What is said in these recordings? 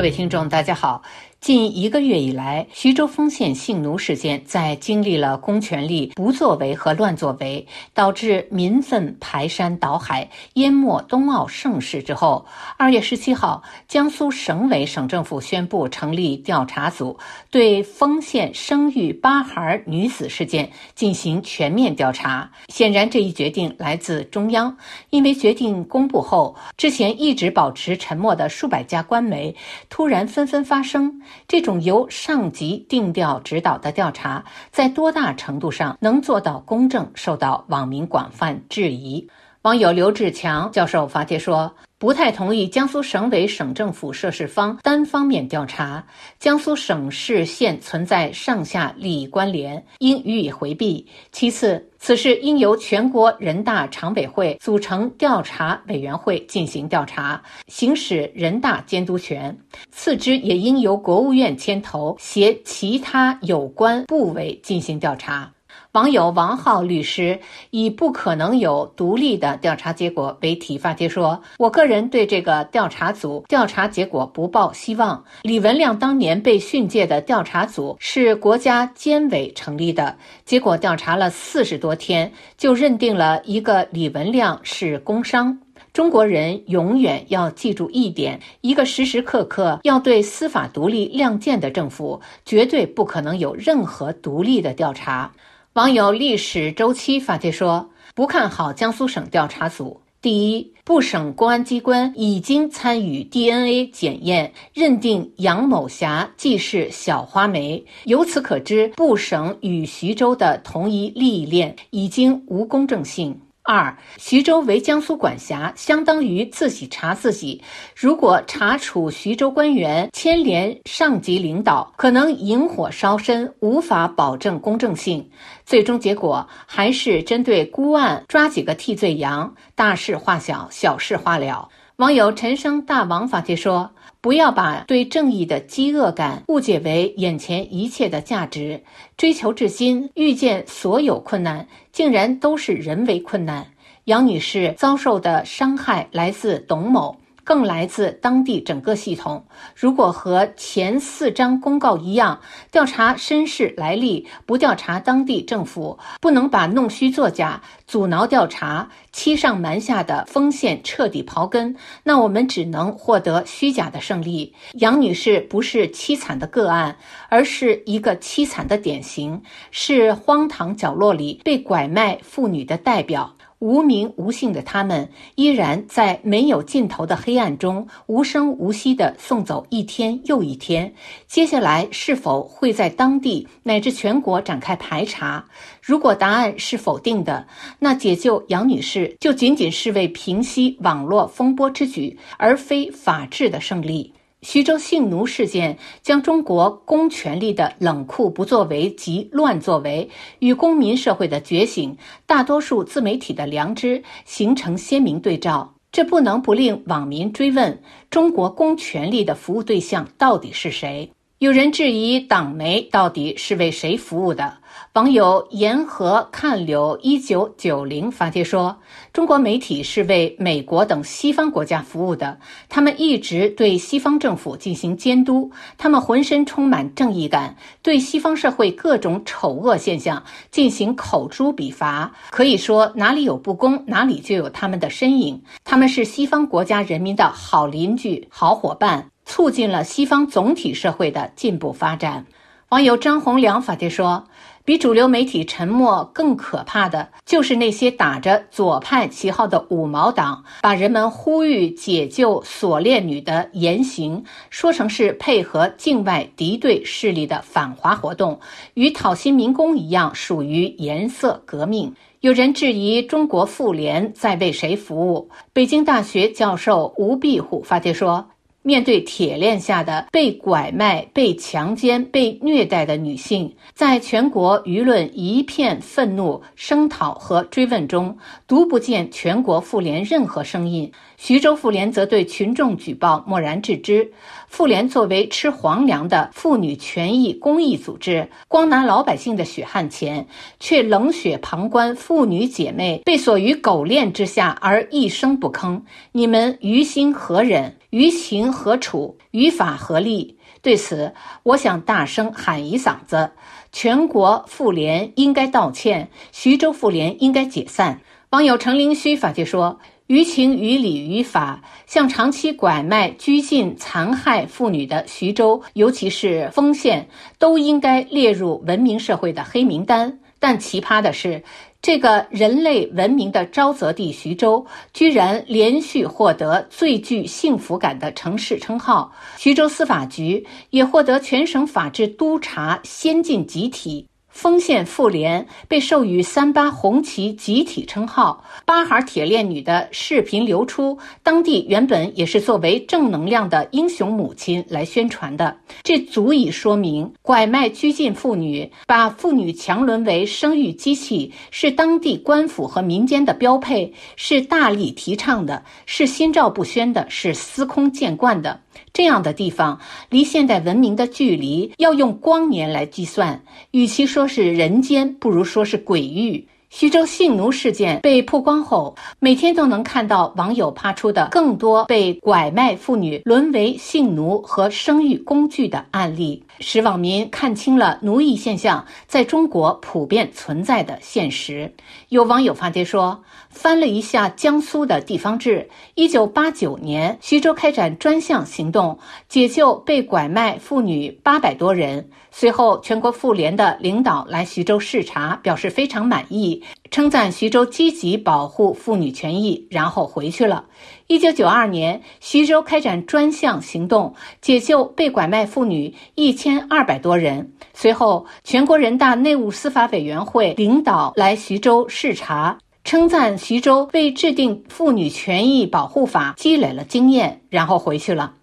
各位听众，大家好。近一个月以来，徐州丰县性奴事件在经历了公权力不作为和乱作为，导致民愤排山倒海，淹没冬奥盛世之后，二月十七号，江苏省委省政府宣布成立调查组，对丰县生育八孩女子事件进行全面调查。显然，这一决定来自中央，因为决定公布后，之前一直保持沉默的数百家官媒突然纷纷发声。这种由上级定调指导的调查，在多大程度上能做到公正，受到网民广泛质疑。网友刘志强教授发帖说。不太同意江苏省委省政府涉事方单方面调查，江苏省市县存在上下利益关联，应予以回避。其次，此事应由全国人大常委会组成调查委员会进行调查，行使人大监督权。次之，也应由国务院牵头，携其他有关部委进行调查。网友王浩律师以“不可能有独立的调查结果”为题发帖说：“我个人对这个调查组调查结果不抱希望。李文亮当年被训诫的调查组是国家监委成立的，结果调查了四十多天，就认定了一个李文亮是工伤。中国人永远要记住一点：一个时时刻刻要对司法独立亮剑的政府，绝对不可能有任何独立的调查。”网友历史周期发帖说：“不看好江苏省调查组。第一，部省公安机关已经参与 DNA 检验，认定杨某霞即是小花梅。由此可知，部省与徐州的同一利益链已经无公正性。”二，徐州为江苏管辖，相当于自己查自己。如果查处徐州官员，牵连上级领导，可能引火烧身，无法保证公正性。最终结果还是针对孤案抓几个替罪羊，大事化小，小事化了。网友陈生大王发帖说。不要把对正义的饥饿感误解为眼前一切的价值。追求至今，遇见所有困难，竟然都是人为困难。杨女士遭受的伤害来自董某。更来自当地整个系统。如果和前四张公告一样，调查身世来历，不调查当地政府，不能把弄虚作假、阻挠调查、欺上瞒下的风险彻底刨根，那我们只能获得虚假的胜利。杨女士不是凄惨的个案，而是一个凄惨的典型，是荒唐角落里被拐卖妇女的代表。无名无姓的他们，依然在没有尽头的黑暗中无声无息地送走一天又一天。接下来是否会在当地乃至全国展开排查？如果答案是否定的，那解救杨女士就仅仅是为平息网络风波之举，而非法治的胜利。徐州性奴事件将中国公权力的冷酷不作为及乱作为与公民社会的觉醒、大多数自媒体的良知形成鲜明对照，这不能不令网民追问：中国公权力的服务对象到底是谁？有人质疑党媒到底是为谁服务的？网友沿河看柳一九九零发帖说：“中国媒体是为美国等西方国家服务的，他们一直对西方政府进行监督，他们浑身充满正义感，对西方社会各种丑恶现象进行口诛笔伐。可以说，哪里有不公，哪里就有他们的身影。他们是西方国家人民的好邻居、好伙伴。”促进了西方总体社会的进步发展。网友张洪良发帖说：“比主流媒体沉默更可怕的，就是那些打着左派旗号的五毛党，把人们呼吁解救锁链女的言行说成是配合境外敌对势力的反华活动，与讨薪民工一样，属于颜色革命。”有人质疑中国妇联在为谁服务？北京大学教授吴碧虎发帖说。面对铁链下的被拐卖、被强奸、被虐待的女性，在全国舆论一片愤怒声讨和追问中，独不见全国妇联任何声音。徐州妇联则对群众举报漠然置之。妇联作为吃皇粮的妇女权益公益组织，光拿老百姓的血汗钱，却冷血旁观妇女姐妹被锁于狗链之下而一声不吭，你们于心何忍？于情何处？于法何立？对此，我想大声喊一嗓子：全国妇联应该道歉，徐州妇联应该解散。网友程灵虚法界说。于情于理于法，向长期拐卖、拘禁、残害妇女的徐州，尤其是丰县，都应该列入文明社会的黑名单。但奇葩的是，这个人类文明的沼泽地徐州，居然连续获得最具幸福感的城市称号。徐州司法局也获得全省法制督察先进集体。丰县妇联被授予“三八红旗集体”称号，八孩铁链女的视频流出，当地原本也是作为正能量的英雄母亲来宣传的，这足以说明拐卖拘禁妇女，把妇女强沦为生育机器，是当地官府和民间的标配，是大力提倡的，是心照不宣的，是司空见惯的。这样的地方离现代文明的距离要用光年来计算，与其说是人间，不如说是鬼域。徐州性奴事件被曝光后，每天都能看到网友扒出的更多被拐卖妇女沦为性奴和生育工具的案例，使网民看清了奴役现象在中国普遍存在的现实。有网友发帖说，翻了一下江苏的地方志，一九八九年，徐州开展专项行动，解救被拐卖妇女八百多人。随后，全国妇联的领导来徐州视察，表示非常满意，称赞徐州积极保护妇女权益，然后回去了。一九九二年，徐州开展专项行动，解救被拐卖妇女一千二百多人。随后，全国人大内务司法委员会领导来徐州视察，称赞徐州为制定妇女权益保护法积累了经验，然后回去了。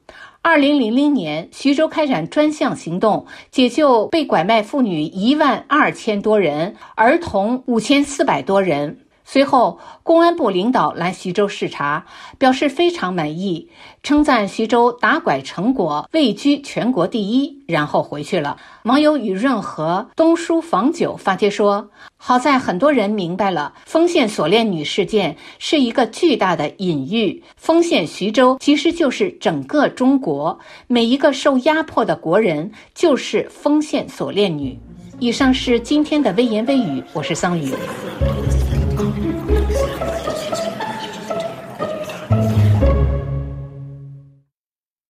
二零零零年，徐州开展专项行动，解救被拐卖妇女一万二千多人，儿童五千四百多人。随后，公安部领导来徐州视察，表示非常满意，称赞徐州打拐成果位居全国第一，然后回去了。网友与润和东书房九发帖说：“好在很多人明白了，丰县锁链女事件是一个巨大的隐喻。丰县徐州其实就是整个中国，每一个受压迫的国人就是丰县锁链女。”以上是今天的微言微语，我是桑榆。